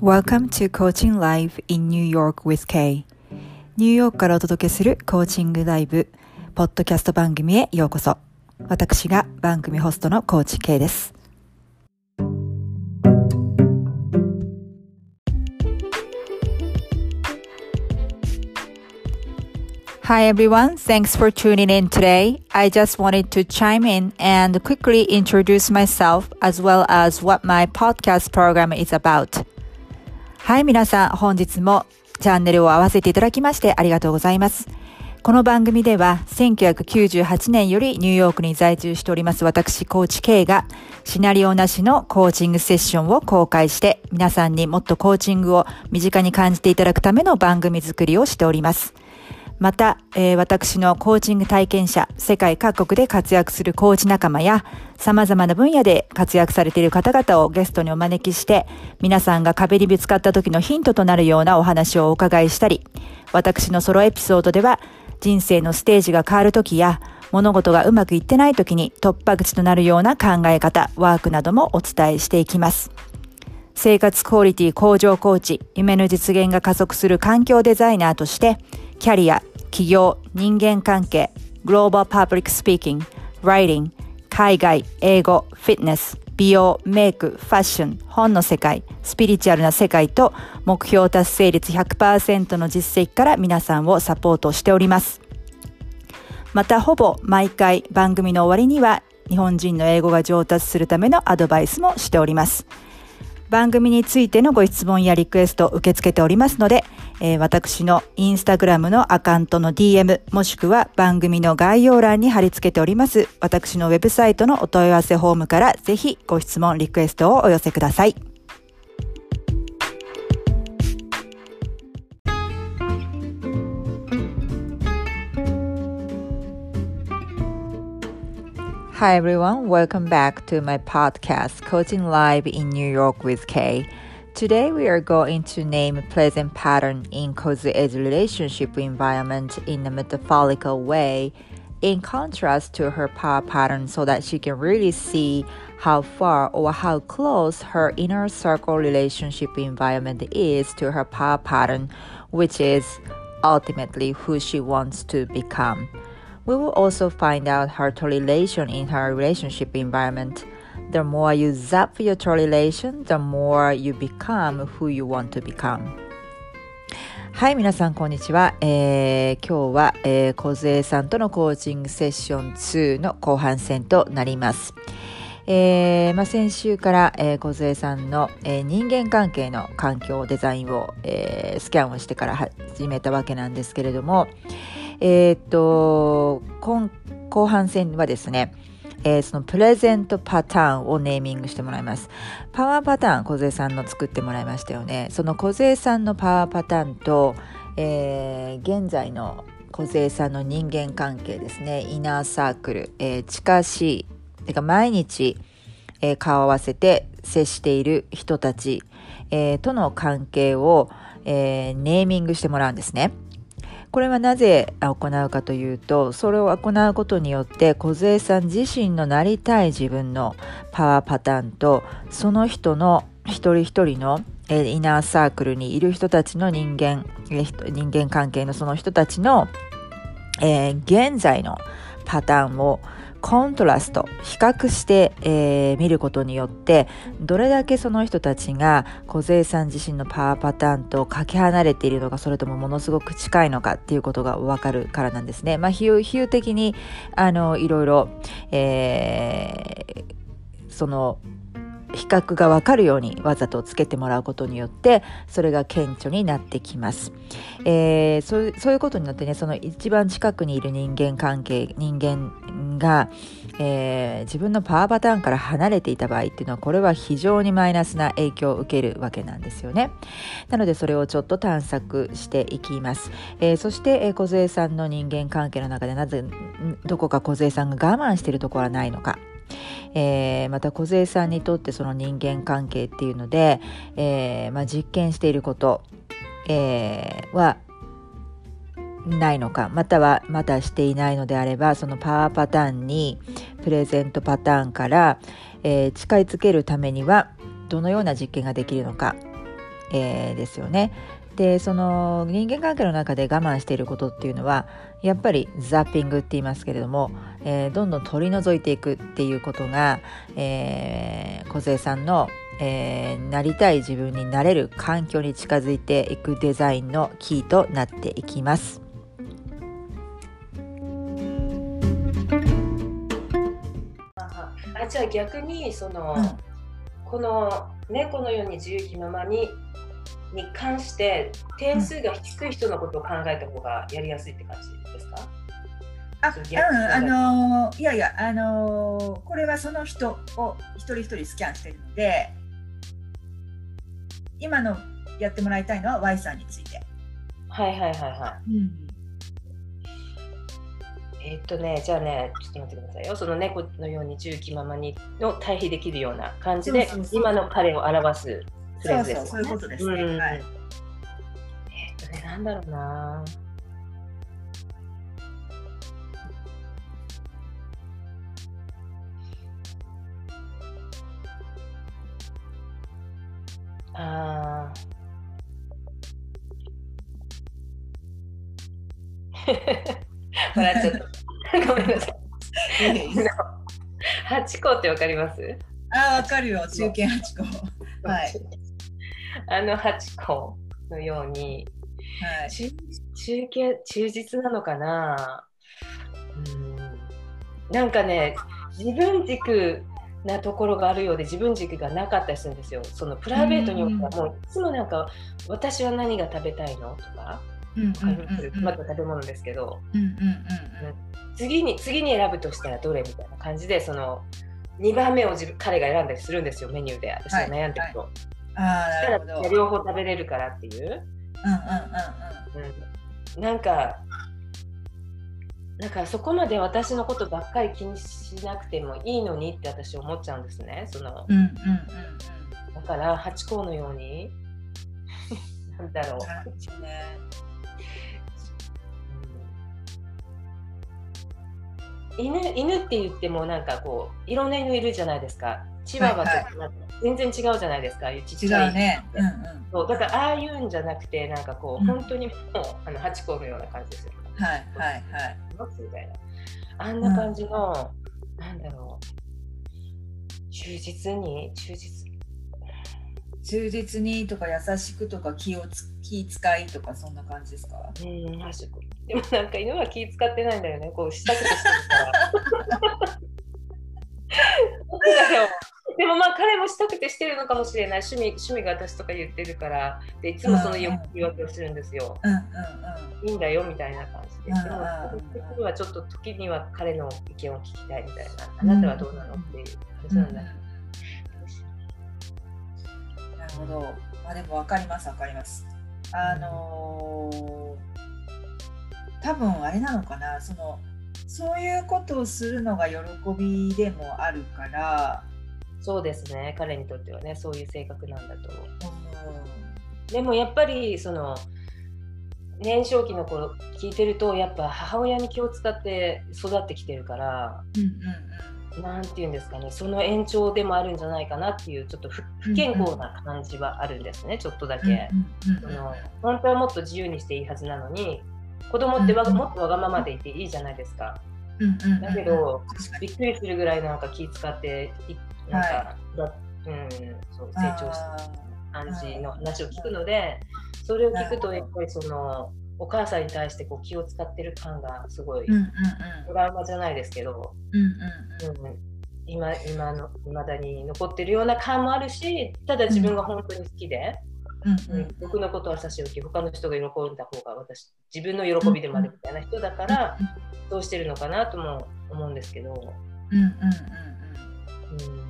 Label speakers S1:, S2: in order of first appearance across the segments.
S1: Welcome to Coaching Live in New York with Kay ニューヨークからお届けするコーチングライブポッドキャスト番組へようこそ私が番組ホストのコーチ K です Hi everyone, thanks for tuning in today. I just wanted to chime in and quickly introduce myself as well as what my podcast program is about. はい、皆さん、本日もチャンネルを合わせていただきましてありがとうございます。この番組では、1998年よりニューヨークに在住しております私、コーチ K が、シナリオなしのコーチングセッションを公開して、皆さんにもっとコーチングを身近に感じていただくための番組作りをしております。また、えー、私のコーチング体験者、世界各国で活躍するコーチ仲間や、様々な分野で活躍されている方々をゲストにお招きして、皆さんが壁にぶつかった時のヒントとなるようなお話をお伺いしたり、私のソロエピソードでは、人生のステージが変わる時や、物事がうまくいってない時に突破口となるような考え方、ワークなどもお伝えしていきます。生活クオリティ向上コーチ、夢の実現が加速する環境デザイナーとして、キャリア、起業、人間関係、グローバルパブリックスピーキング、ライティング、海外、英語、フィットネス、美容、メイク、ファッション、本の世界、スピリチュアルな世界と目標達成率100%の実績から皆さんをサポートしております。またほぼ毎回番組の終わりには日本人の英語が上達するためのアドバイスもしております。番組についてのご質問やリクエストを受け付けておりますので、えー、私のインスタグラムのアカウントの DM もしくは番組の概要欄に貼り付けております私のウェブサイトのお問い合わせフォームからぜひご質問、リクエストをお寄せください。Hi everyone, welcome back to my podcast, Coaching Live in New York with Kay. Today we are going to name a pleasant pattern in Kozue's relationship environment in a metaphorical way in contrast to her power pattern so that she can really see how far or how close her inner circle relationship environment is to her power pattern, which is ultimately who she wants to become. We will also find out her relation in her relationship environment. The more you zap your relation, the more you become who you want to become. はい、皆さん、こんにちは。えー、今日は、えー、小杉さんとのコーチングセッション2の後半戦となります。えーまあ、先週から、えー、小杉さんの、えー、人間関係の環境デザインを、えー、スキャンをしてから始めたわけなんですけれども、えー、っと、後半戦はですね、えー、そのプレゼントパターンをネーミングしてもらいます。パワーパターン、小杉さんの作ってもらいましたよね。その小杉さんのパワーパターンと、えー、現在の小杉さんの人間関係ですね。イナーサークル、えー、近しい、てか毎日、えー、顔合わせて接している人たち、えー、との関係を、えー、ネーミングしてもらうんですね。これはなぜ行うかというとそれを行うことによって梢さん自身のなりたい自分のパワーパターンとその人の一人一人のイナーサークルにいる人たちの人間人間関係のその人たちの、えー、現在のパターンをコントラスト比較して、えー、見ることによってどれだけその人たちが梢さん自身のパワーパターンとかけ離れているのかそれともものすごく近いのかっていうことが分かるからなんですね。まあ、比喩的にあのいろいろ、えー、その比較がわかるようにわざとつけてもらうことによってそれが顕著になってきます、えー、そうそういうことによってねその一番近くにいる人間関係人間が、えー、自分のパワーパターンから離れていた場合っていうのはこれは非常にマイナスな影響を受けるわけなんですよね。なのでそれをちょっと探索していきます、えー、そして、えー、小杉さんの人間関係の中でなぜどこか小杉さんが我慢しているところはないのか。えー、また梢さんにとってその人間関係っていうので、えー、まあ、実験していること、えー、はないのかまたはまたしていないのであればそのパワーパターンにプレゼントパターンから、え近づけるためにはどのような実験ができるのか
S2: え、ですよね。でその人間関係の中で我慢していることっていうのはやっぱりザッピングって言いますけれども、えー、どんどん取り除いていくっていうことが、えー、小さんの、えー、なりたい自分になれる環境に近づいていくデザインのキーとなっていきます。
S3: あじゃあ逆にその、うん、この猫のように自由気ままにに関して点数が低い人のことを考えた方がやりやすいって感じですか、
S1: あ、うん、あのー、いやいや、あのー、これはその人を一人一人スキャンしてるので、今のやってもらいたいのは Y さんについて。
S3: はいはいはいはい。うん、えー、っとね、じゃあね、ちょっと待ってくださいよ。その猫のように重機ままにの対比できるような感じで、今の彼を表す
S1: フレーズです、ね、そうそうそういうことですね。うん、はい。え
S3: ー、っとね、なんだろうな。ああ。笑っちゃった。ごめんなさい。八個ってわかります？
S1: あわかるよ。中堅八個。はい。
S3: あの八個のように、はい、中中堅忠実なのかな？うん。なんかね自分軸なところがあるようで自分軸がなかったりするんですよ。そのプライベートにおいてはもういつもなんか私は何が食べたいの？とか、また食べ物ですけど、次に次に選ぶとしたらどれみたいな感じでその2番目を自分彼が選んだりするんですよメニューで。私が悩んでると。はいはいあなるほど両方食べれるからっていう？うんうんうんうん。なんかなんかそこまで私のことばっかり気にしなくてもいいのにって私思っちゃうんですね。その、うんうんうんうん、だからハチ公のように なんだろう。ね犬犬って言ってもなんかこういろんな犬いるじゃないですか。チワワとか全然違うじゃないですか、ちっちゃい。ね。うんうん、そうだからああいうんじゃなくてなんかこう、うん、本当にもうあのハチ公のような感じですよ。
S1: はいはいはい。
S3: みたいなあんな感じの、うん、なんだろう忠実に忠実
S1: 忠実にとか優しくとか気をつ気使いとかそんな感じですか？
S3: うんでもなんか犬は気使ってないんだよねこうしたくてしてるから。でもまあ彼もしたくてしてるのかもしれない趣味趣味が私とか言ってるからでいつもその言い訳をするんですよ。うんうんうん、いいんだよみたいな感じで。でも私的にはちょっと時には彼の意見を聞きたいみたいな。あなたはどうなのっていう話なんだ。
S1: なるほど。まあでも分かります分かります。あのー、多分あれなのかなそのそういうことをするのが喜びでもあるから。
S3: そうですね。彼にとってはねそういう性格なんだと。思う、うん、でもやっぱりその年少期の頃聞いてるとやっぱ母親に気を使って育ってきてるから、うんうんうん、なんて言うんですかねその延長でもあるんじゃないかなっていうちょっと不健康な感じはあるんですね、うんうん、ちょっとだけ、うんうん、その本当はもっと自由にしていいはずなのに子供ってわ、うん。うん、もっとわがままでいていいじゃないですか、うんうんうん、だけどびっくりするぐらいなんか気使ってなんか、はい、うん、そう成長した感じの話を聞くので、それを聞くとやっぱりそのお母さんに対してこう気を使ってる感がすごい、トラウマじゃないですけど、うんうん。うん、今今の未だに残ってるような感もあるしただ自分が本当に好きで。うんうん、僕のことは差し置き他の人が喜んだ方が私自分の喜びでもあるみたいな人だから、どうしてるのかなとも思うんですけど。うんうんうん
S1: うん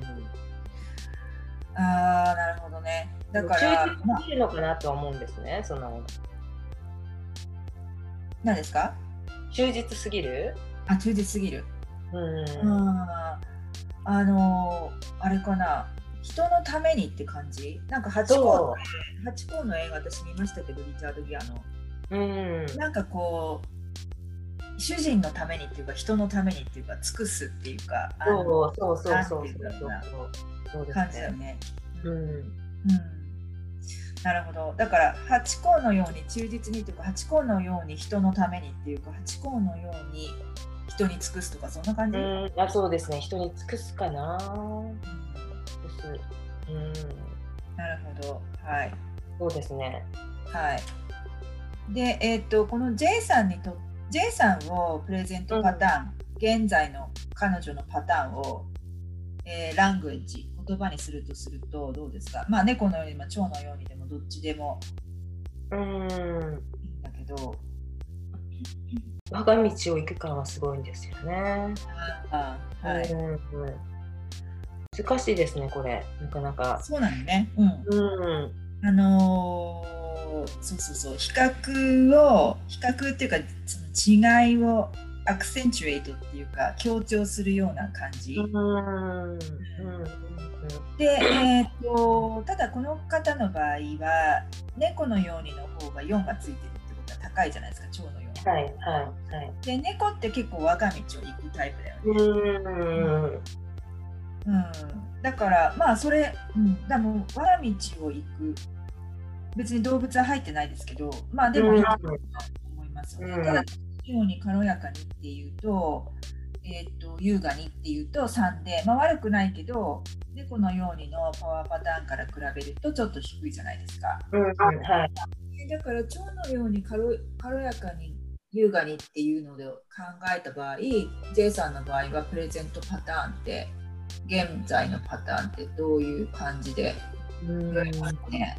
S1: ああ、なるほどね。だから。
S3: 忠実すぎるのかなとは思うんですね。その。
S1: 何ですか？
S3: 忠実すぎる？
S1: あ、忠実すぎる。うん。あのー、あれかな。人のためにって感じ？なんかハチ公ハチ公の映画私見ましたけどリチャード・ギアの。うん、なんかこう主人のためにっていうか人のためにっていうか尽くすっていうか
S3: そうそうそうそうそう
S1: 感じだよね。うん、うん、なるほど。だからハチ公のように忠実にというか、ハチ公のように人のためにっていうか、ハチ公のように人に尽くすとか、そんな感じ、
S3: うんあそうですね人に尽くすかな尽くすうん。
S1: なるほど。はい。
S3: そうですね。
S1: はい。で、えっ、と、この J さんにと、J さんをプレゼントパターン、現在の彼女のパターンを、えーラングエッジ、言葉にするとすると、どうですか？まあ、猫のように、まあ、蝶のようにでも、どっちでも。
S3: うん。
S1: いいんだけど、
S3: 我が道を行く感はすごいんですよね。
S1: あはい。
S3: うんうん難しいですねこれ。なかなか。
S1: そうなのね。うん。
S3: うん。
S1: あのーそうそうそう、比較を、比較っていうか、その違いをアクセンチュエイトっていうか、強調するような感じ。
S3: うん。うん。
S1: で、えー、とただこの方の場合は猫のようにの方が4がついてるってことは高いじゃないですか蝶のように。
S3: はいはいはい。
S1: で猫って結構我が道を行くタイプだよね。
S3: うん
S1: うん、だからまあそれ、うん、でも我が道を行く。別に動物は入ってないですけどまあでもいいと思いますよね。
S3: うん。
S1: ただように軽やかにっていうと,、えー、と優雅にっていうと3で、まあ、悪くないけど猫のようにのパワーパターンから比べるとちょっと低いじゃないですか。
S3: うん。はい。
S1: だから蝶のように軽軽やかに優雅にっていうので考えた場合 J さんの場合はプレゼントパターンって現在のパターンってどういう感じでますね？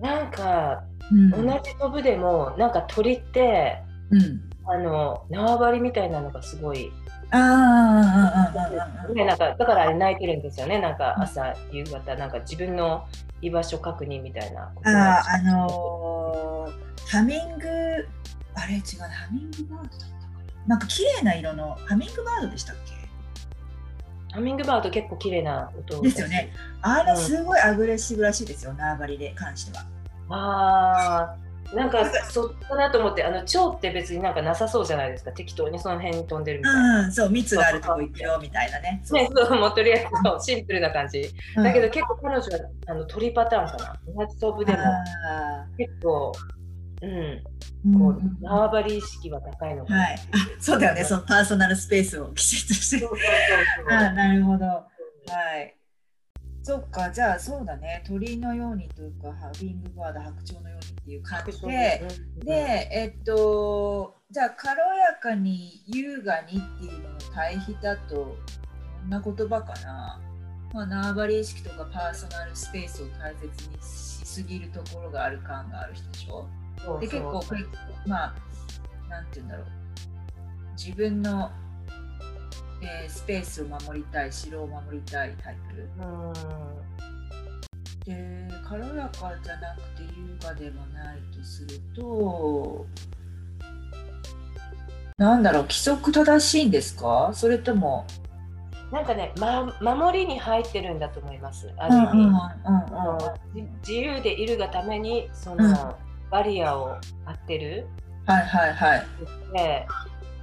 S3: なんか
S1: うん。
S3: 同じ飛ぶでもなんか鳥って
S1: うん。
S3: あの縄張りみたいなのがすごい
S1: あーあ
S3: ね、なんかだからあれ泣いてるんですよね。なんか朝夕方なんか自分の居場所確認みたいな
S1: あーあのーハミングあれ違うハミングバードだったかな。なんか綺麗な色のハミングバードでしたっけ？
S3: ハミングバード結構綺麗な音
S1: ですよね。あれすごいアグレッシブらしいですよ縄張りで関しては。
S3: あー。なんかそっかなと思ってあの蝶って別になんかなさそうじゃないですか。適当にその辺に飛んでるみたいな、
S1: うん、そう蜜があるとこ行くよみたいなね。
S3: ね、そうもうとりあえずそうシンプルな感じ。
S1: うん。
S3: だけど結構彼女はあの鳥パターンかな。同じ飛ぶでも
S1: あ
S3: 結構うん。
S1: ー
S3: こ
S1: う
S3: 縄張り意識は高いのかな、
S1: はい、あそうだよね、そのパーソナルスペースをきちっとして。あなるほど。はい。そっか、じゃあそうだね、鳥のようにというか、ハビングバード、白鳥のようにっていう感じで、で、えっと、じゃあ軽やかに優雅にっていうのの対比だと、どんな言葉かな。まあ、縄張り意識とかパーソナルスペースを大切にしすぎるところがある感がある人でしょ。で結構これまあなんて言うんだろう。自分の、えースペースを守りたい城を守りたいタイプ。
S3: うん。
S1: で軽やかじゃなくて優雅でもないとするとなんだろう規則正しいんですか？それとも。
S3: なんかね、ま、守りに入ってるんだと思います。ある意味、
S1: うんうん。
S3: 自由でいるがためにその、
S1: うん
S3: バリアを張ってる。
S1: はいはいはい。
S3: で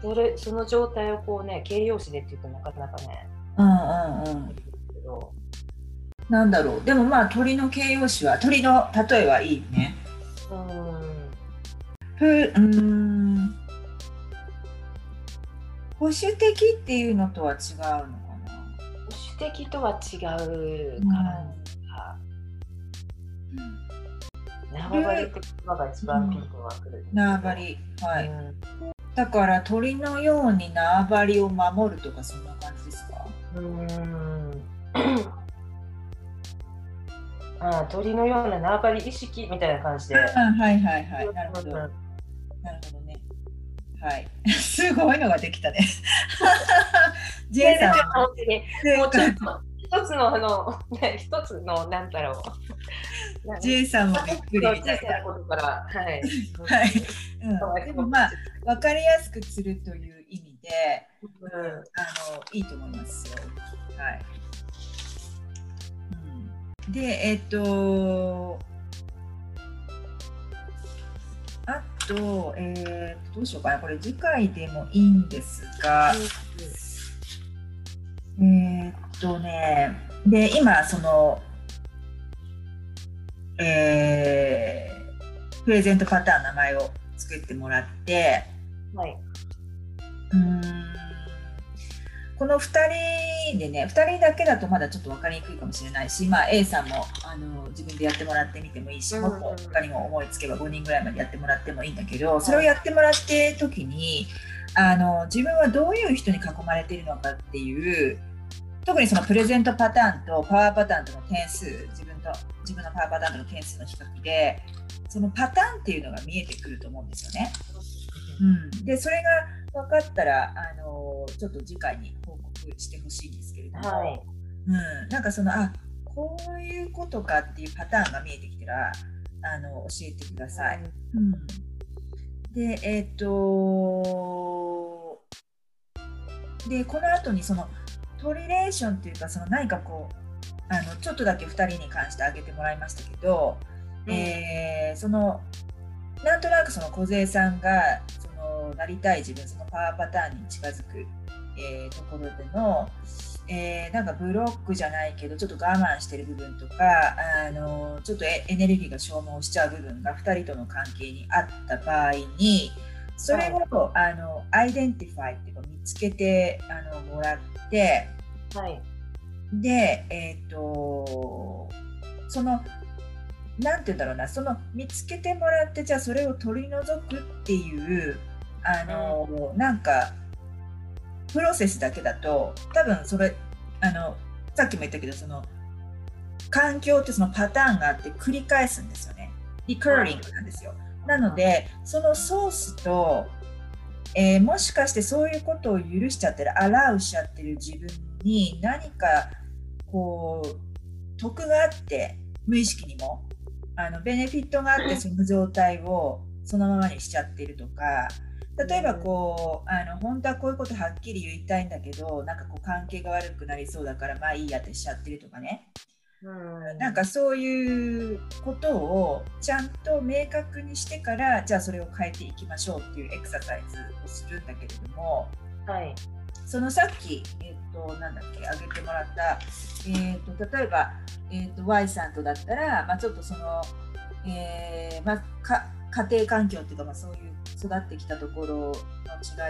S3: それその状態をこうね形容詞でっていうとなかなかね。
S1: うんうんうん。なんだろう。でもまあ鳥の形容詞は鳥の例えはいいね。
S3: うん。
S1: ふうーん。保守的っていうのとは違うのかな？
S3: 保守的とは違う感じが、縄張りって言葉が一番ピンクがくる、
S1: 縄張り。はい、
S3: うん。
S1: だから鳥のように縄張りを守るとかそんな感じですか？
S3: うーん。ああ鳥のような縄張り意識みたいな感じで。
S1: あはいはいはい。なるほど。なるほどね。はい。すごいのができたね。J さん。
S3: 本当に
S1: 正
S3: もうちょ
S1: 解
S3: っと一つのあの、ね、一つのなんだろう。
S1: J さんもびっくりみた
S3: ことから、はい。
S1: はいうん、でもまあ分かりやすくするという意味で
S3: うん
S1: あのいいと思いますよ。はい。うん、で、えっ、と、あと、えー、どうしようかな、これ次回でもいいんですが、えーっとね、で、今、その、えー、プレゼントパターン名前を作ってもらって、
S3: はい、
S1: うんこの2人でね2人だけだとまだちょっと分かりにくいかもしれないし、まあ、A さんもあの自分でやってもらってみてもいいし、もっと他にも思いつけば5人ぐらいまでやってもらってもいいんだけどそれをやってもらって時にあの自分はどういう人に囲まれているのかっていう特にそのプレゼントパターンとパワーパターンとの点数自分と自分のパワーパターンとの点数の比較でそのパターンっていうのが見えてくると思うんですよね。うん、でそれが分かったらあのちょっと次回に報告してほしいんですけれども、はい、うん、なんかそのあこういうことかっていうパターンが見えてきたらあの教えてください。うん、でえっ、とでこの後にそのトリレーションっていうかその何かこうあのちょっとだけ2人に関して挙げてもらいましたけど、うん、えー、そのなんとなくその梢さんがそのなりたい自分そのパワーパターンに近づく、えー、ところでの、えー、なんかブロックじゃないけどちょっと我慢してる部分とかあのちょっとエネルギーが消耗しちゃう部分が2人との関係にあった場合にそれを、あの identify っていうか見つけてあのもらって、
S3: はい、
S1: でえっ、ー、とその何て言うんだろうなその見つけてもらってじゃあそれを取り除くっていうあの、うん、なんかプロセスだけだと多分それあのさっきも言ったけどその環境ってそのパターンがあって繰り返すんですよね。リカーリングなんですよ。なのでそのソースと、えー、もしかしてそういうことを許しちゃってるアラウしちゃってる自分に何かこう得があって無意識にもあのベネフィットがあってその状態をそのままにしちゃってるとか例えばこうあの本当はこういうことはっきり言いたいんだけどなんかこう関係が悪くなりそうだからまあいいやってしちゃってるとかね、うん、なんかそういうことをちゃんと明確にしてからじゃあそれを変えていきましょうっていうエクササイズをするんだけれども、
S3: はい、
S1: そのさっき、えっと、なんだっけ、挙げてもらった、えっと、例えば、えっと、Y さんとだったら、まあ、ちょっとその、えーまあ、か家庭環境っていうか、まあ、そういう育ってきたところの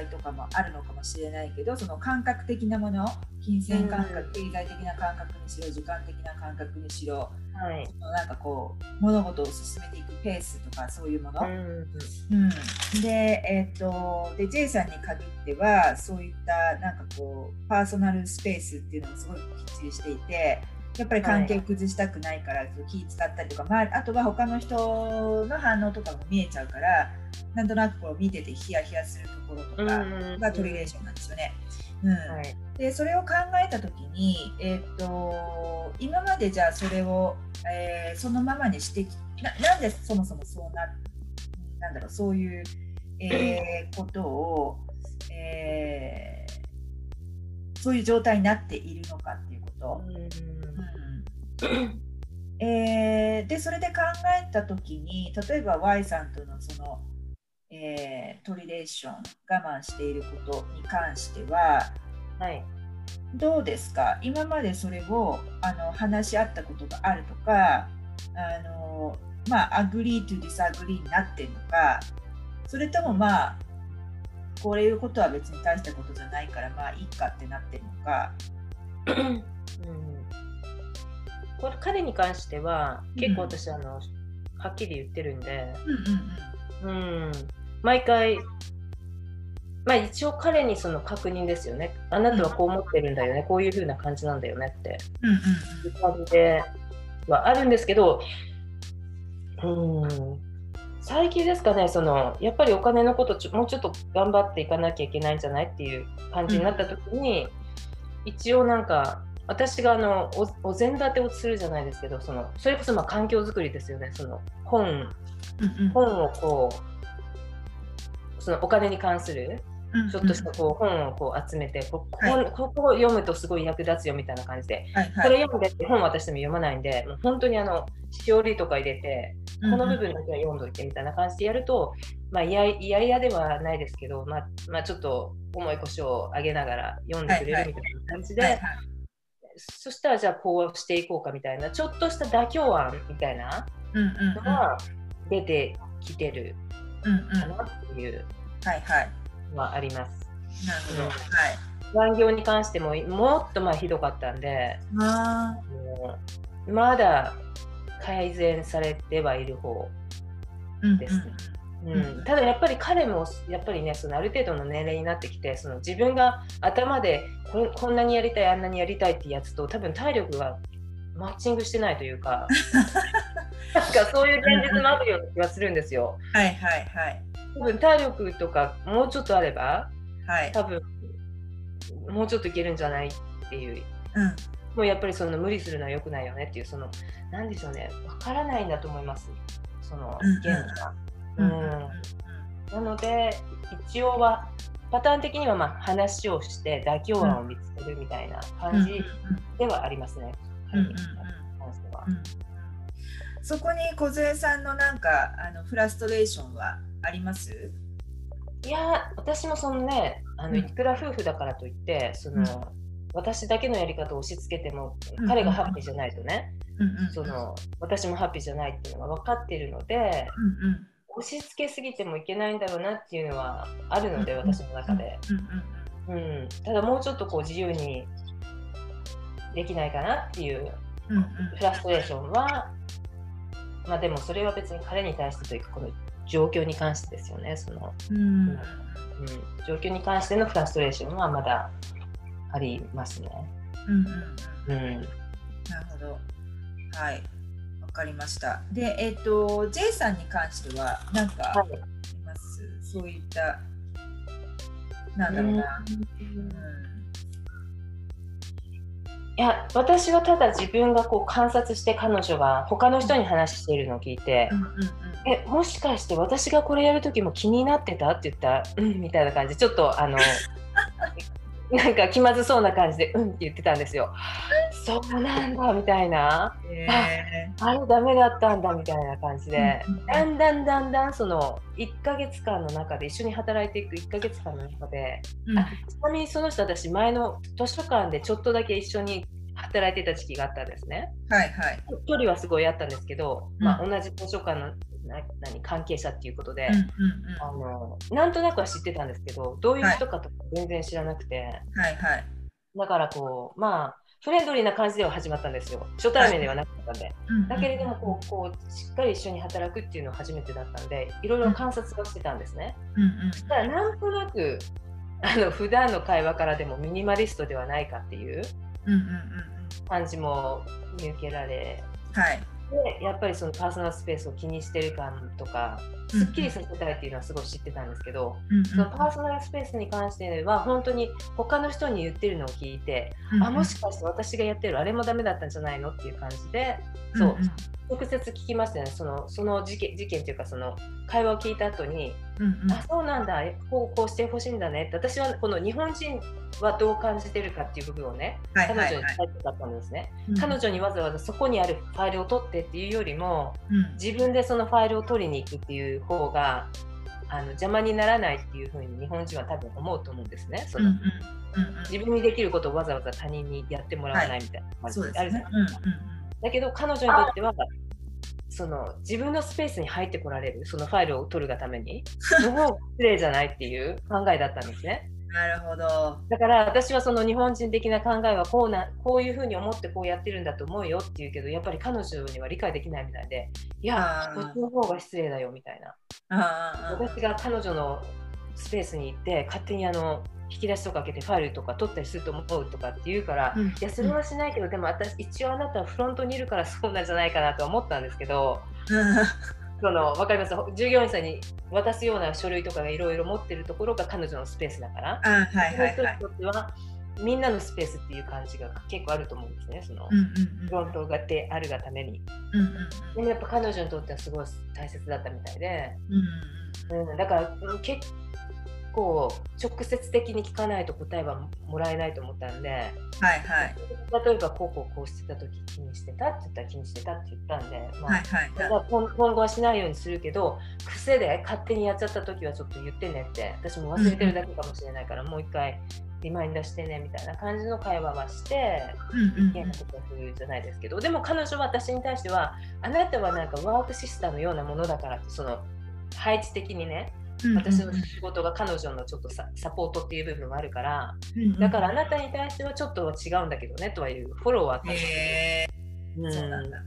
S1: 違いとかもあるのかもしれないけどその感覚的なもの金銭感覚、経済的な感覚にしろ時間的な感覚にしろ、はい、そのなんかこう物事を進めていくペースとかそういうもの、うん、うん、でえっ、ー、とで J さんに限ってはそういったなんかこうパーソナルスペースっていうのもすごいきっちりしていてやっぱり関係を崩したくないから、はい、気使ったりとか、まあ、あとは他の人の反応とかも見えちゃうからなんとなくこう見ててヒヤヒヤするところとかがトリレーションなんですよね。うん。はい、でそれを考えた時に、えーと、今までじゃあそれを、えー、そのままにしてななんでそもそもそうななんだろうそういう、えー、ことを、えー、そういう状態になっているのかっていうこと。うんえー、でそれで考えた時に例えば Y さんとのそのえー、 toleration 我慢していることに関しては、
S3: はい、
S1: どうですか？今までそれをあの話し合ったことがあるとかあのまあ agree to disagree になってるのかそれともまあこういうことは別に大したことじゃないからまあいいかってなってるのか？
S3: うん、これ彼に関しては結構私、うん、あのはっきり言ってるんで、うん、うんうん、毎回、まあ、一応彼にその確認ですよね。あなたはこう思ってるんだよね、うん、こういう風な感じなんだよねって、いう感じではあるんですけど、うん、最近ですかね、そのやっぱりお金のこともうちょっと頑張っていかなきゃいけないんじゃないっていう感じになった時に、うん、一応なんか私があのおお膳立てをするじゃないですけどそのそれこそまあ環境づくりですよね。その本、うんうん、本をこうそのお金に関するちょっとしたこう本をこう集めてここ,、はい、ここを読むとすごい役立つよみたいな感じで、はいはい、これ読んでって本私でも読まないんでもう本当にあのしおりとか入れてこの部分だけは読んどいてみたいな感じでやると、まあ、いやいやいやではないですけど、まあまあ、ちょっと重い腰を上げながら読んでくれるみたいな感じで、はいはいそしたらじゃあこうしていこうかみたいなちょっとした妥協案みたいなのが出てきてるかなっていうのはあります。
S1: なるほど、はい。
S3: 残業に関してももっとまあひどかったんでまだ改善されてはいる方ですね。うん、ただやっぱり彼もやっぱりねそのある程度の年齢になってきてその自分が頭でここんなにやりたいあんなにやりたいってやつと多分体力がマッチングしてないというか なんかそういう現実もあるような気がするんですよ。
S1: はいはいはい。
S3: 多分体力とかもうちょっとあれば、
S1: はい、
S3: 多分もうちょっといけるんじゃないっていう。
S1: うん
S3: もうやっぱりその無理するのは良くないよねっていうそのなんでしょうねわからないんだと思いますその現が。うん、うん、なので一応はパターン的にはまあ話をして妥協案を見つけるみたいな感じではありますね。
S1: そこに梢さんのなんかあのフラストレーションはあります？
S3: いや私もそのねあのいくら夫婦だからといってその、私だけのやり方を押し付けても、彼がハッピーじゃないとね、その私もハッピーじゃないっていうのが分かっているので、押し付けすぎてもいけないんだろうなっていうのはあるので、私の中で、うん、ただもうちょっとこう自由にできないかなっていうフラストレーションは、まあでもそれは別に彼に対してというかこの状況に関してですよねその、うん、うん、状況に関してのフラストレーションはまだありますね。
S1: うん、うん、なるほど。はい。わかりました。で、えっ、ー、と、J さんに関しては、何かあります、はい、そういった、なんだろうな。うん。
S3: いや私はただ自分がこう観察して彼女が他の人に話しているのを聞いて、えもしかして私がこれやる時も気になってた？って言った？らうんみたいな感じちょっとあの なんか気まずそうな感じでうんって言ってたんですよ。そうなんだみたいな、えー、あれダメだったんだみたいな感じで、うん、だんだんだんだんその1ヶ月間の中で一緒に働いていく1ヶ月間の中で、うん、あちなみにその人私前の図書館でちょっとだけ一緒に働いてた時期があったんですね。
S1: はいはい。
S3: 距離はすごいあったんですけど、うん、まあ、同じ図書館のな何関係者っていうことで、うんうんうん、あのなんとなくは知ってたんですけどどういう人かとか全然知らなくて、
S1: はい。はい、
S3: だからこうまあフレンドリーな感じでは始まったんですよ。初対面ではなかったんで、はい、だけれどもこうこうしっかり一緒に働くっていうのは初めてだったんでいろいろ観察をしてたんですね。うん。うん、ただなんとなくあの普段の会話からでもミニマリストではないかっていう感じも見受けられ、
S1: はい
S3: でやっぱりそのパーソナルスペースを気にしてる感とかすっきりさせたいっていうのはすごい知ってたんですけど、うんうん、そのパーソナルスペースに関しては本当に他の人に言ってるのを聞いて、うんうん、あもしかして私がやってるあれもダメだったんじゃないのっていう感じでそう、うん。う。ん直接聞きましたね。そのその事件事件というかその会話を聞いた後に、うんうん、あそうなんだ。こうこうしてほしいんだね。って私はこの日本人はどう感じてるかっていう部分をね、はいはいはい、彼女に伝えたかったんですね、うん、彼女にわざわざそこにあるファイルを取ってっていうよりも、うん、自分でそのファイルを取りに行くっていう方があの邪魔にならないっていうふうに日本人は多分思うと思うんですね。その、うんうん。自分にできることをわざわざ他人にやってもらわないみたいな感じ、はい、あるじゃないですか。だけど彼女にとってはその自分のスペースに入ってこられるそのファイルを取るがためにの方が失礼じゃないっていう考えだったんですね。
S1: なるほど。
S3: だから私はその日本人的な考えはこうなこういうふうに思ってこうやってるんだと思うよって言うけどやっぱり彼女には理解できないみたいでいやこっちの方が失礼だよみたいな。私が彼女のスペースに行って勝手にあの引き出しとか開けてファイルとか取ったりすると思うとかって言うから、うん、いやそれはしないけど、でも私一応あなたはフロントにいるからそうなんじゃないかなと思ったんですけど、その分かります？従業員さんに渡すような書類とかがいろいろ持ってるところが彼女のスペースだから、はいはい人にとってはみんなのスペースっていう感じが結構あると思うんですねその、フロントがであるがために、うんうん、でもやっぱ彼女にとってはすごい大切だったみたいで、うん、うん、だから結構直接的に聞かないと答えはもらえないと思ったんで、はい
S1: はい、
S3: 例えばこうこうこうしてた時気にしてたって言ったら気にしてたって言ったんで、まあ、はいはいはい、今後はしないようにするけど癖で勝手にやっちゃった時はちょっと言ってねって私も忘れてるだけかもしれないから、もう一回リマインダーしてねみたいな感じの会話はして、意見のことじゃないですけどでも彼女は私に対してはあなたはなんかワークシスターのようなものだからってその配置的にね私の仕事が彼女のちょっとササポートっていう部分もあるから、だからあなたに対してはちょっと違うんだけどねとはいうフォローはあったんですけど、そうなんだ。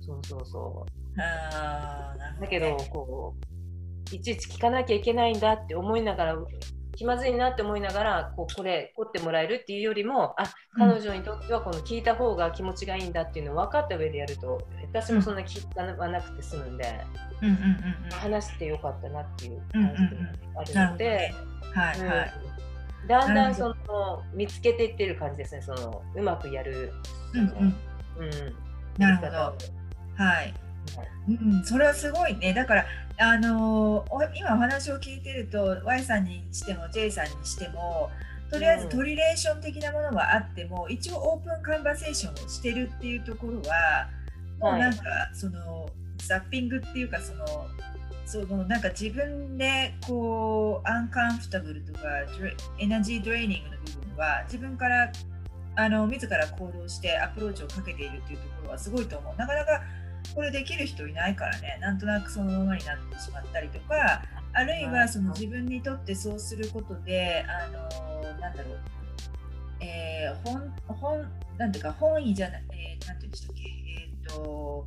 S3: そうそうそう。あだけどこういちいち聞かなきゃいけないんだって思いながら気まずいなって思いながらこうこれ凝ってもらえるっていうよりもあ彼女にとってはこの聞いた方が気持ちがいいんだっていうのを分かった上でやると私もそんな聞かなくて済むんで、話してよかったなっていう感じがあるので、はいはい、だんだんその見つけていってる感じですねそのうまくやる。うん。うん、
S1: なるほど。はいうん、それはすごいね。だから、あのー、今お話を聞いてると Y さんにしても J さんにしてもとりあえずトリレーション的なものはあっても、うん、一応オープンカンバセーションをしてるっていうところはもうなんか、はい、そのザッピングっていうかそのそのなんか自分でこうアンカンフタブルとかエナジードレーニングの部分は自分からあの自ら行動してアプローチをかけているっていうところはすごいと思う。なかなかこれできる人いないからね。なんとなくそのままになってしまったりとかあるいはその自分にとってそうすることであのなんだろう、えー、本本なんていうか本意じゃない、えー、なんていうんでしたっけ。えっ、ー、と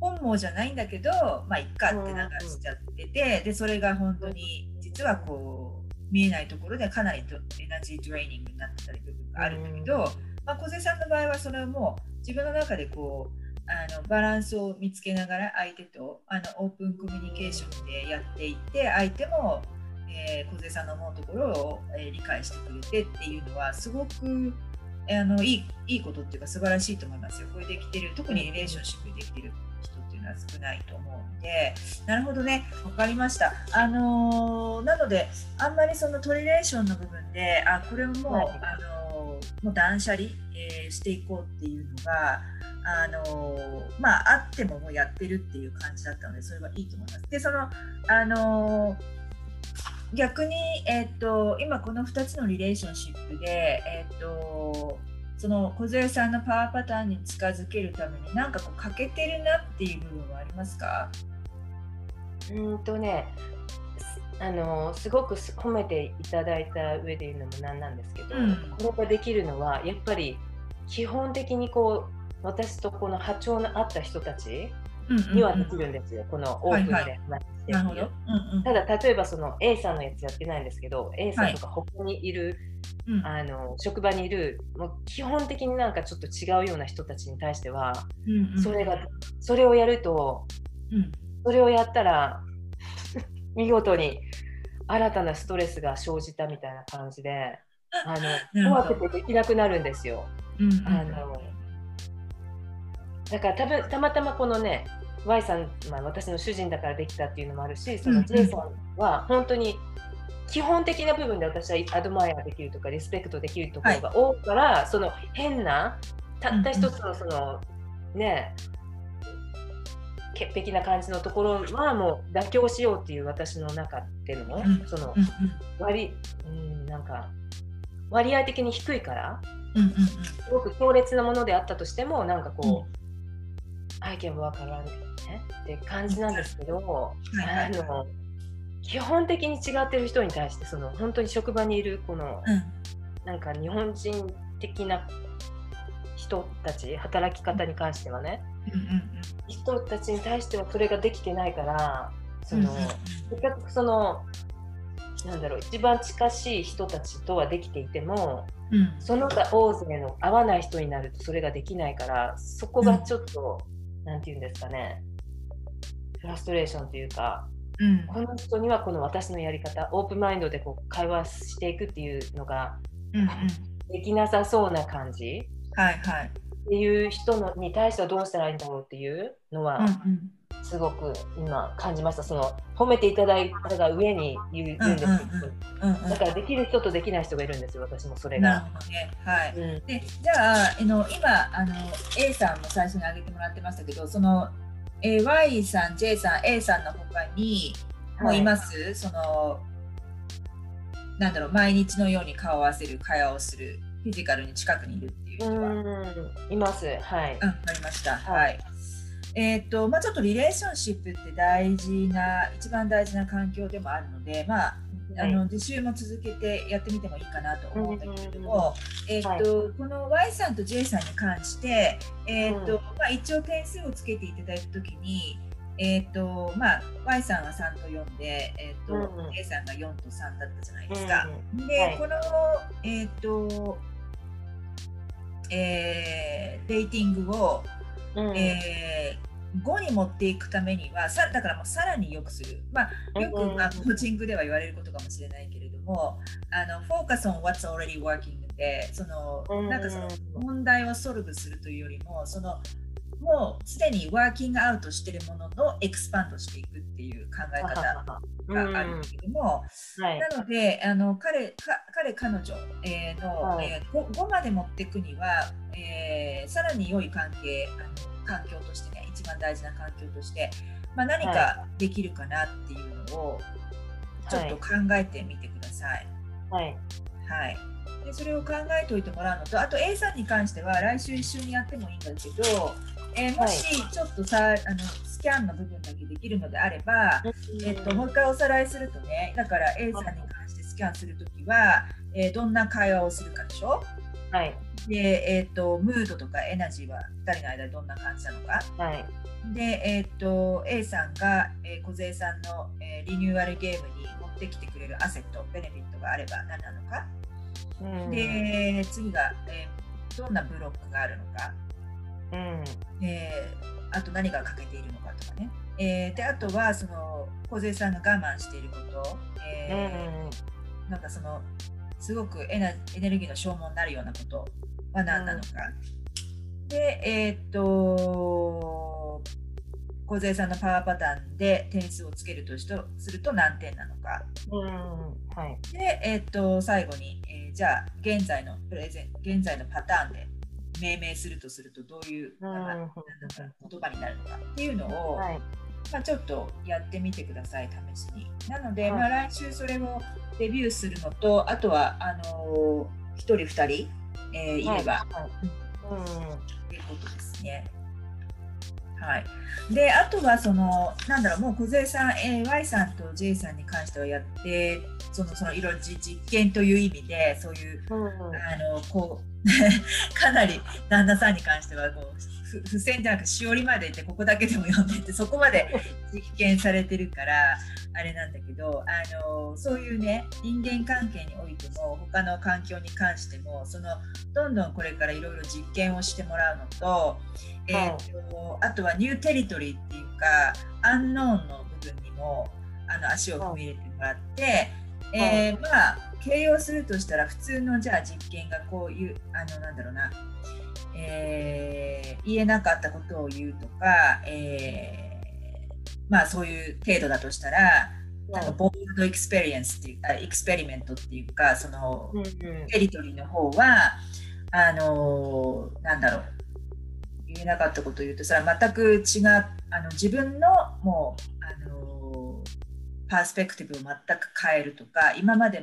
S1: 本望じゃないんだけどまあいっかって流しちゃってて、でそれが本当に実はこう見えないところでかなりエナジートレーニングになってたり部分があるんだけど、まあ、小瀬さんの場合はそれはもう自分の中でこうあのバランスを見つけながら相手とあのオープンコミュニケーションでやっていって相手も、えー、小瀬さんの思うところを、えー、理解してくれてっていうのはすごくあのいいいいことっていうか素晴らしいと思いますよ。これできてる特にリレーションシップできてる人っていうのは少ないと思うんでなるほどね分かりました。あのー、なのであんまりそのトリレーションの部分であこれももう、はい、あのー、もう断捨離、えー、していこうっていうのがあのまあ、あってももうやってるっていう感じだったのでそれはいいと思います。でそのあの逆に、えーと、今この2つのリレーションシップで、えーと、その小杉さんのパワーパターンに近づけるために何かこう欠けてるなっていう部分はありますか？
S3: うんとねあのすごく褒めていただいた上で言うのもなんなんですけど、うん、これができるのはやっぱり基本的にこう私とこの波長の合った人たちにはできるんですよ、このオープンで話してる、ただ例えばその A さんのやつやってないんですけど A さんとか他にいる、はい、あの職場にいるもう基本的になんかちょっと違うような人たちに対しては、うんうん、それがそれをやると、うん、それをやったら見事に新たなストレスが生じたみたいな感じであの怖くてできなくなるんですよ。うんうん、あのだから多分たまたまこのね Y さん、まあ、私の主人だからできたっていうのもあるしその J さんは本当に基本的な部分で私はアドマイアできるとかリスペクトできるところが多いから、はい、その変なたった一つのその、ね潔癖な感じのところはもう妥協しようっていう私の中での、その割、うん、なんか割合的に低いから、すごく強烈なものであったとしてもなんかこう、アイケムわからんねって感じなんですけど、あの基本的に違ってる人に対してその本当に職場にいるこの、うん、なんか日本人的な人たち働き方に関してはね、人たちに対してはそれができてないからせっかくそのなんだろう一番近しい人たちとはできていても、うん、その他大勢の合わない人になるとそれができないからそこがちょっと。うん何て言うんですかねフラストレーションというか、うん、この人にはこの私のやり方オープンマインドでこう会話していくっていうのが、うんうん、できなさそうな感じ、はいはい、っていう人のに対してはどうしたらいいんだろうっていうのは、すごく今感じました。その褒めていただいたが上に言うんですだからできる人とできない人がいるんですよ私もそれが。ね。はい、うん、
S1: でじゃああの今あの A さんも最初に挙げてもらってましたけどその、え Y さん J さん A さんの他にもいます、はい、そのなんだろう毎日のように顔を合わせる会話をするフィジカルに近くにいるっ人は。
S3: いますはい。
S1: うん、わかりました。はい。えっ、ー、とまあちょっとリレーションシップって大事な一番大事な環境でもあるので、まああの自習も続けてやってみてもいいかなと思うんだけれども、えーと、はい、この Y さんと J さんに関して、えーと、うん、まあ、一応点数をつけていただいたときに、えーとまあ、Y さんは3と4で、えーとうん、A さんが4と3だったじゃないですか。うん、で、はい、この、えっ、ー、とえー、レーティングを、うん、えー5に持っていくためにはさだからもうさらに良くする、まあ、よく、まあ、コーチングでは言われることかもしれないけれどもあのフォーカス on what's already working でそのなんかその問題をソルブするというよりもそのもうすでにワーキングアウトしてるものをエクスパンドしていくっていう考え方があるけども、はい、なのであの彼彼彼女、えー、の、はい、えー、5, 5, まで持っていくには、えー、さらに良い関係あの環境としてね一番大事な環境として、まあ、何かできるかなっていうのをちょっと考えてみてください。
S3: はい、
S1: はい。でそれを考えておいてもらうのとあと A さんに関しては来週一緒にやってもいいんだけど、えー、もしちょっとさ、はい、あのスキャンの部分だけできるのであれば、えーと、もう一回おさらいするとねだから A さんに関してスキャンするときは、えー、どんな会話をするかでしょ？
S3: はい、
S1: で、えーと、ムードとかエナジーは2人の間でどんな感じなのか、
S3: はい、
S1: で、えーと、A さんが、えー、小杉さんの、えー、リニューアルゲームに持ってきてくれるアセットベネフィットがあれば何なのか、うん、で次が、えー、どんなブロックがあるのか、
S3: うん。
S1: えー、あと何が欠けているのかとかね、えー、であとはその小杉さんが我慢していること、えー、うん、なんかそのすごくエネルギーの消耗になるようなことは何なのか。うん、で、えー、っと、小杉さんのパワーパターンで点数をつけるとすると何点なのか。
S3: うん。はい、
S1: で、えー、っと、最後に、えー、じゃあ、現在のプレゼン、現在のパターンで命名するとするとどういう、うん、なんか言葉になるのかっていうのを、はい。まあ、ちょっとやってみてください、試しに。なので、はい、まあ、来週それをレビューするのと、あとはあのー、1人、2人、えー、い。れば、はい、うん、ということですね。はい、であとはそのなんだろうもう小杉さん、えー、Y さんと J さんに関してはやってそのそのいろいろ実験という意味でそういう、うん、あのこう かなり旦那さんに関してはこう付箋じゃなくしおりまでいってここだけでも読んでてそこまで実験されてるからあれなんだけどあのそういうね人間関係においても他の環境に関してもそのどんどんこれからいろいろ実験をしてもらうのと,、えーと、あとはニューテリトリーっていうかアンノーンの部分にもあの足を踏み入れてもらって、えー、まあ形容するとしたら普通のじゃあ実験がこういうあのなんだろうな。えー、言えなかったことを言うとか、えー、まあそういう程度だとしたら、なんか bold experience っていうか、 experiment っていうか、その、うんうん、テリトリーの方は、あのー、なんだろう、言えなかったことを言うと、それは全く違う、あの自分のもう、あのー、 perspective を全く変えるとか、今まで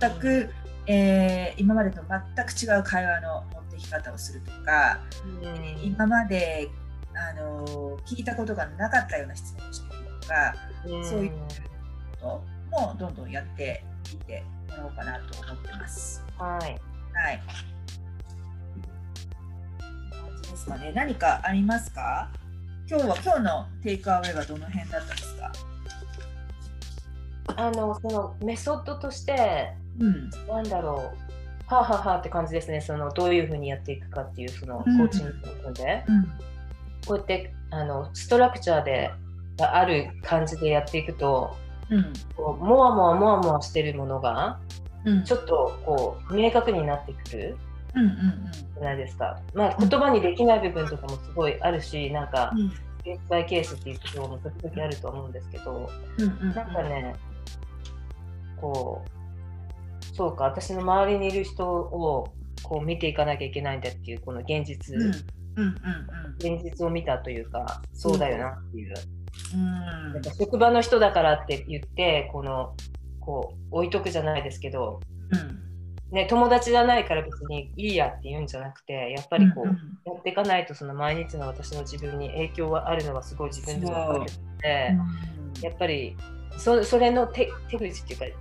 S1: 全く、えー、今までと全く違う会話のき方をするとか、うん、今まであの聞いたことがなかったような質問をしてみるとか、うん、そういうこともどんどんやっていってもらおうかなと思ってます。
S3: はい。
S1: はい。ですかね。何かありますか？今日は今日のテイクアウェイはどの辺だったんですか？
S3: あのそのメソッドとして、
S1: うん、
S3: なんだろう。はあ、ははあって感じですね。そのどういうふうにやっていくかっていうそのコーチングので、うん、こうやってあのストラクチャーである感じでやっていくと、
S1: うん、
S3: こうもわもわもわもわしてるものが、うん、ちょっとこう明確になってくる。
S1: うんうん
S3: じゃないですか、まあ、言葉にできない部分とかもすごいあるしなんか、ケースバイケースっていうところも時々あると思うんですけど、
S1: うんうんうん、
S3: なんかねこうそうか私の周りにいる人をこう見ていかなきゃいけないんだっていうこの現実、うんうんうん現実を見たというかそうだよなっていう、うん、なんか職場の人だからって言ってこのこう置いとくじゃないですけど、
S1: うん。
S3: ね、友達じゃないから別にいいやって言うんじゃなくてやっぱりこう、
S1: うんうん。
S3: やっていかないとその毎日の私の自分に影響があるのはすごい自分で分かるので、やっぱりそそれの手手口っていうか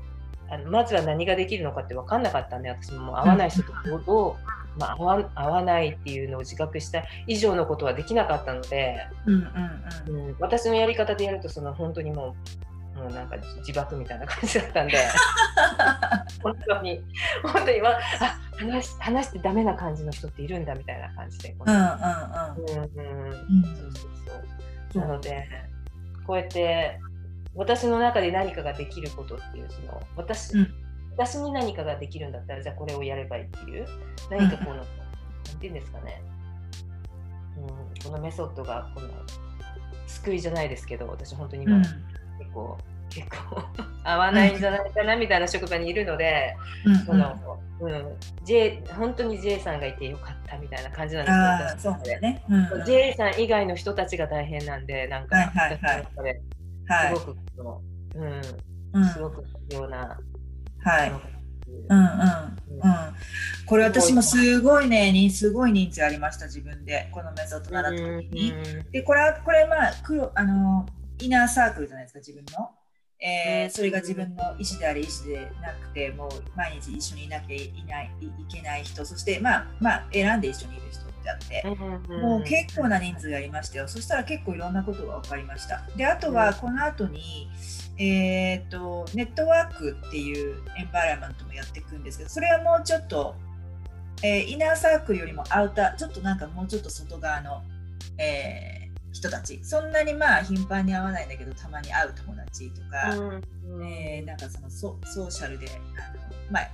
S3: あのまずは何ができるのかって分かんなかったんで私も会わない人とどう、まあ、会わ会わないっていうのを自覚した以上のことはできなかったので、
S1: うんうんうん。
S3: うん、私のやり方でやるとその本当にもうもうなんか自爆みたいな感じだったんで 本当に本当にわあ話し話してダメな感じの人っているんだみたいな感じで。こ
S1: うんうん
S3: うん。うん
S1: うん
S3: そうそう。そう。なのでこうやって私の中で何かができることっていうその私,、
S1: うん。
S3: 私に何かができるんだったらじゃあこれをやればいいっていう何かこの、なんていうんですかね、うん、このメソッドがこの救いじゃないですけど私本当に今、
S1: うん。
S3: 結構結構合わないんじゃないかなみたいな職場にいるので、そのうん。J 本当に J さんがいてよかったみたいな感じなんですよ
S1: そうだね。うん。うん
S3: J さん以外の人たちが大変なんで、なんか、
S1: はいはいはいはい。
S3: すごく
S1: うん
S3: うん、すごく必要な、
S1: はい。うんうんうんこれ私もすごいねにすごい人数ありました自分で。このメソッド習った時に。でこれはこれまあ黒あのイナーサークルじゃないですか自分の。えー
S3: うん。
S1: それが自分の意思であり意思でなくてもう毎日一緒にいなきゃいないいいけない人。そしてまあまあ選んで一緒にいる人って。あって、もう結構な人数がいましたよ。そしたら結構いろんなことが分かりました。で、あとはこの後に、えー、とネットワークっていうエンバラメントもやっていくんですけど、それはもうちょっと、えーイナーサークルよりもアウター、ちょっとなんかもうちょっと外側の、えー人たち、そんなにまあ頻繁に会わないんだけど、たまに会う友達とか、えーなんかそのソソーシャルで、あのまあ、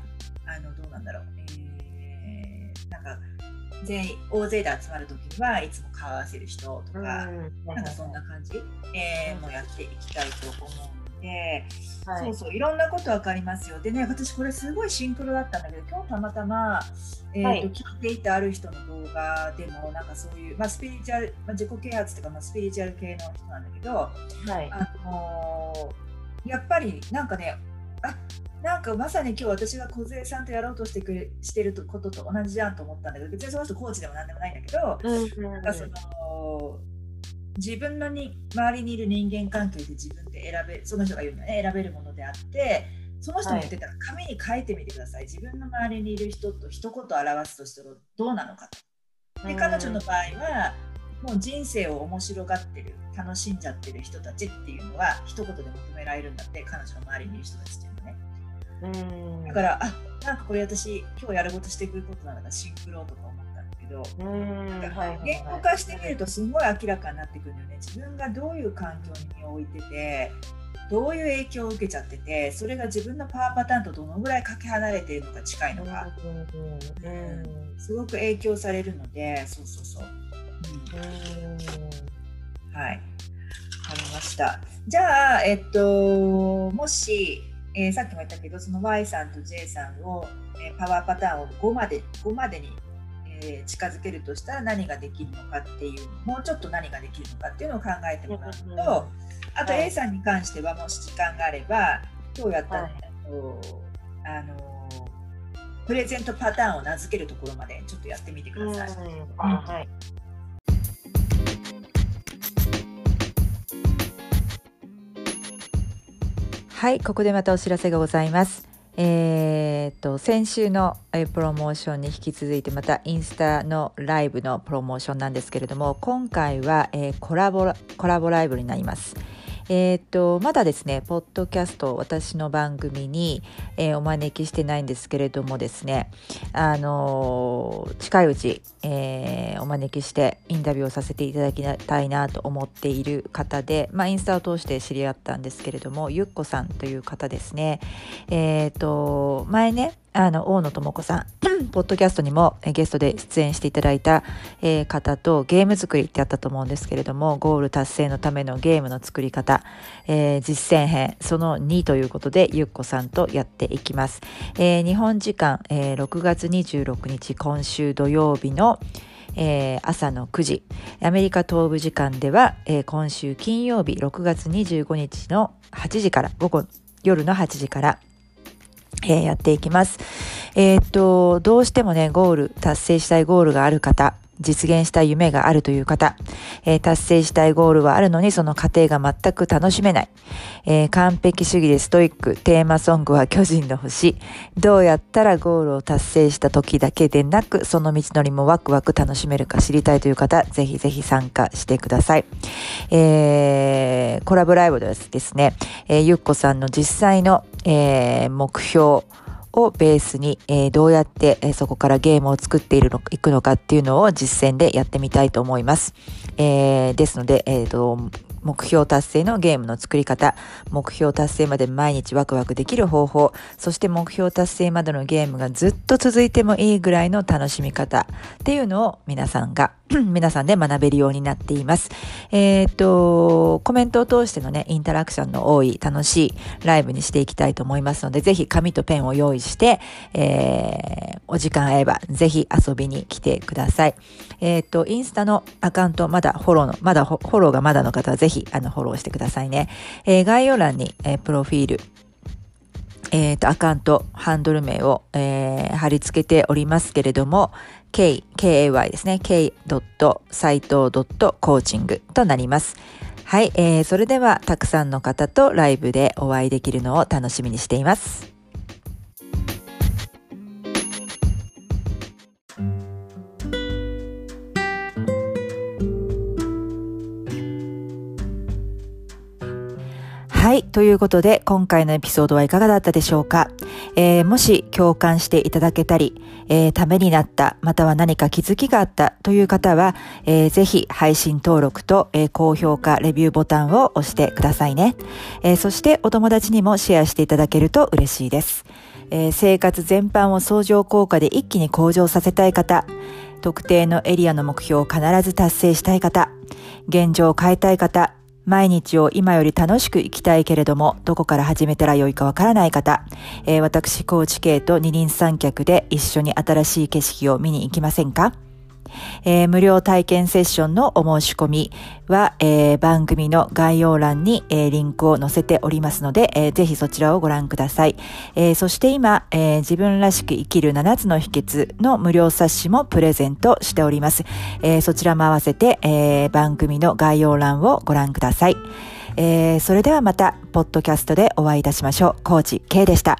S1: あのどうなんだろう、えーなんか全員大勢で集まるときにはいつも顔合わせる人とか、なんかそんな感じ、えーもうやっていきたいと思うんで、そうそう、いろんなことわかりますよ。でね、私これすごいシンクロだったんだけど、今日たまたま、えーと
S3: はい。
S1: 聞いていたある人の動画でも、なんかそういう、まあ、スピリチュアル、まあ、自己啓発とか、まあ、スピリチュアル系の人なんだけど、
S3: はい。
S1: あのーやっぱりなんかねあなんかまさに今日私が梢さんとやろうとしてくれしてることと同じじゃんと思ったんだけど別にその人コーチでもなんでもないんだけど、なんかその自分のに周りにいる人間関係で自分で選べその人が言うのはね選べるものであってその人も言ってたら紙に書いてみてください、自分の周りにいる人と一言表すとしたらどうなのかと。で彼女の場合はもう人生を面白がってる楽しんじゃってる人たちっていうのは一言で求められるんだって彼女の周りにいる人たちっていうのは。ね
S3: うん
S1: だからあなんかこれ私今日やることしてくることなんだからシンクロとか思ったんだけど言語化してみるとすごい明らかになってくるんだよね。自分がどういう環境に置いててどういう影響を受けちゃっててそれが自分のパワーパターンとどのぐらいかけ離れているのか近いのか、
S3: うん。うん。
S1: すごく影響されるのでそうそうそう、
S3: うん。
S1: うん、はい。わかりました。じゃあえっともし、えーさっきも言ったけどその Y さんと J さんを、えーパワーパターンを5まで5までに、えー近づけるとしたら何ができるのかっていうもうちょっと何ができるのかっていうのを考えてもらうと、
S3: うん
S1: あと
S3: はい。
S1: A さんに関してはもし時間があれば今日やった、
S3: はい。
S1: あのプレゼントパターンを名付けるところまでちょっとやってみてください。
S3: あはい
S2: はい、ここでまたお知らせがございます。えーと先週のプロモーションに引き続いてまたインスタのライブのプロモーションなんですけれども今回は、えーコラボコラボライブになります。えーとまだですねポッドキャスト私の番組に、えーお招きしてないんですけれどもですねあのー近いうち、えお招きしてインタビューをさせていただきたいなと思っている方で、まあ、インスタを通して知り合ったんですけれどもゆっこさんという方ですね。えっ、と前ねあの大野智子さん ポッドキャストにもゲストで出演していただいた、え方とゲーム作りってあったと思うんですけれどもゴール達成のためのゲームの作り方、えー実践編その2ということでゆっこさんとやっていきます、えー日本時間、えー6月26日今週土曜日のえー朝の9時アメリカ東部時間では、えー今週金曜日6月25日の8時から午後
S1: 夜の8時から、えー、やっていきます。えー、っと、どうしてもね、ゴール、達成したいゴールがある方、実現したい夢があるという方、えー、達成したいゴールはあるのにその過程が全く楽しめない、えー、完璧主義でストイック、テーマソングは巨人の星、どうやったらゴールを達成した時だけでなく、その道のりもワクワク楽しめるか知りたいという方、ぜひぜひ参加してください。えー、コラボライブですね、え、ゆっこさんの実際の、えー、目標、をベースに、えー、どうやって、えー、そこからゲームを作っているのいくのかっていうのを実践でやってみたいと思います。えー、ですので、えーと、目標達成のゲームの作り方、目標達成まで毎日ワクワクできる方法、そして目標達成までのゲームがずっと続いてもいいぐらいの楽しみ方っていうのを皆さんが 皆さんで学べるようになっています。えっ、と、コメントを通してのね、インタラクションの多い楽しいライブにしていきたいと思いますので、ぜひ紙とペンを用意して、えー、お時間合えばぜひ遊びに来てください。えっ、と、インスタのアカウント、まだフォローの、まだフォローがまだの方はぜひ、あの、フォローしてくださいね。えー、概要欄に、えー、プロフィール、えっ、ー、と、アカウント、ハンドル名を、えー、貼り付けておりますけれども、k, k-a-y ですね。k. 斎藤 .coaching となります。はい、えー、それではたくさんの方とライブでお会いできるのを楽しみにしています。はい。ということで、今回のエピソードはいかがだったでしょうか、えー、もし共感していただけたり、えー、ためになった、または何か気づきがあったという方は、えー、ぜひ配信登録と、えー、高評価、レビューボタンを押してくださいね、えー。そしてお友達にもシェアしていただけると嬉しいです。えー、生活全般を相乗効果で一気に向上させたい方、特定のエリアの目標を必ず達成したい方、現状を変えたい方、毎日を今より楽しく生きたいけれども、どこから始めたらよいかわからない方、えー、私、高知系と二輪三脚で一緒に新しい景色を見に行きませんか？えー、無料体験セッションのお申し込みは、えー、番組の概要欄に、えー、リンクを載せておりますので、えー、ぜひそちらをご覧ください。えー、そして今、えー、自分らしく生きる7つの秘訣の無料冊子もプレゼントしております。えー、そちらも合わせて、えー、番組の概要欄をご覧ください。えー、それではまた、ポッドキャストでお会いいたしましょう。コーチ K でした。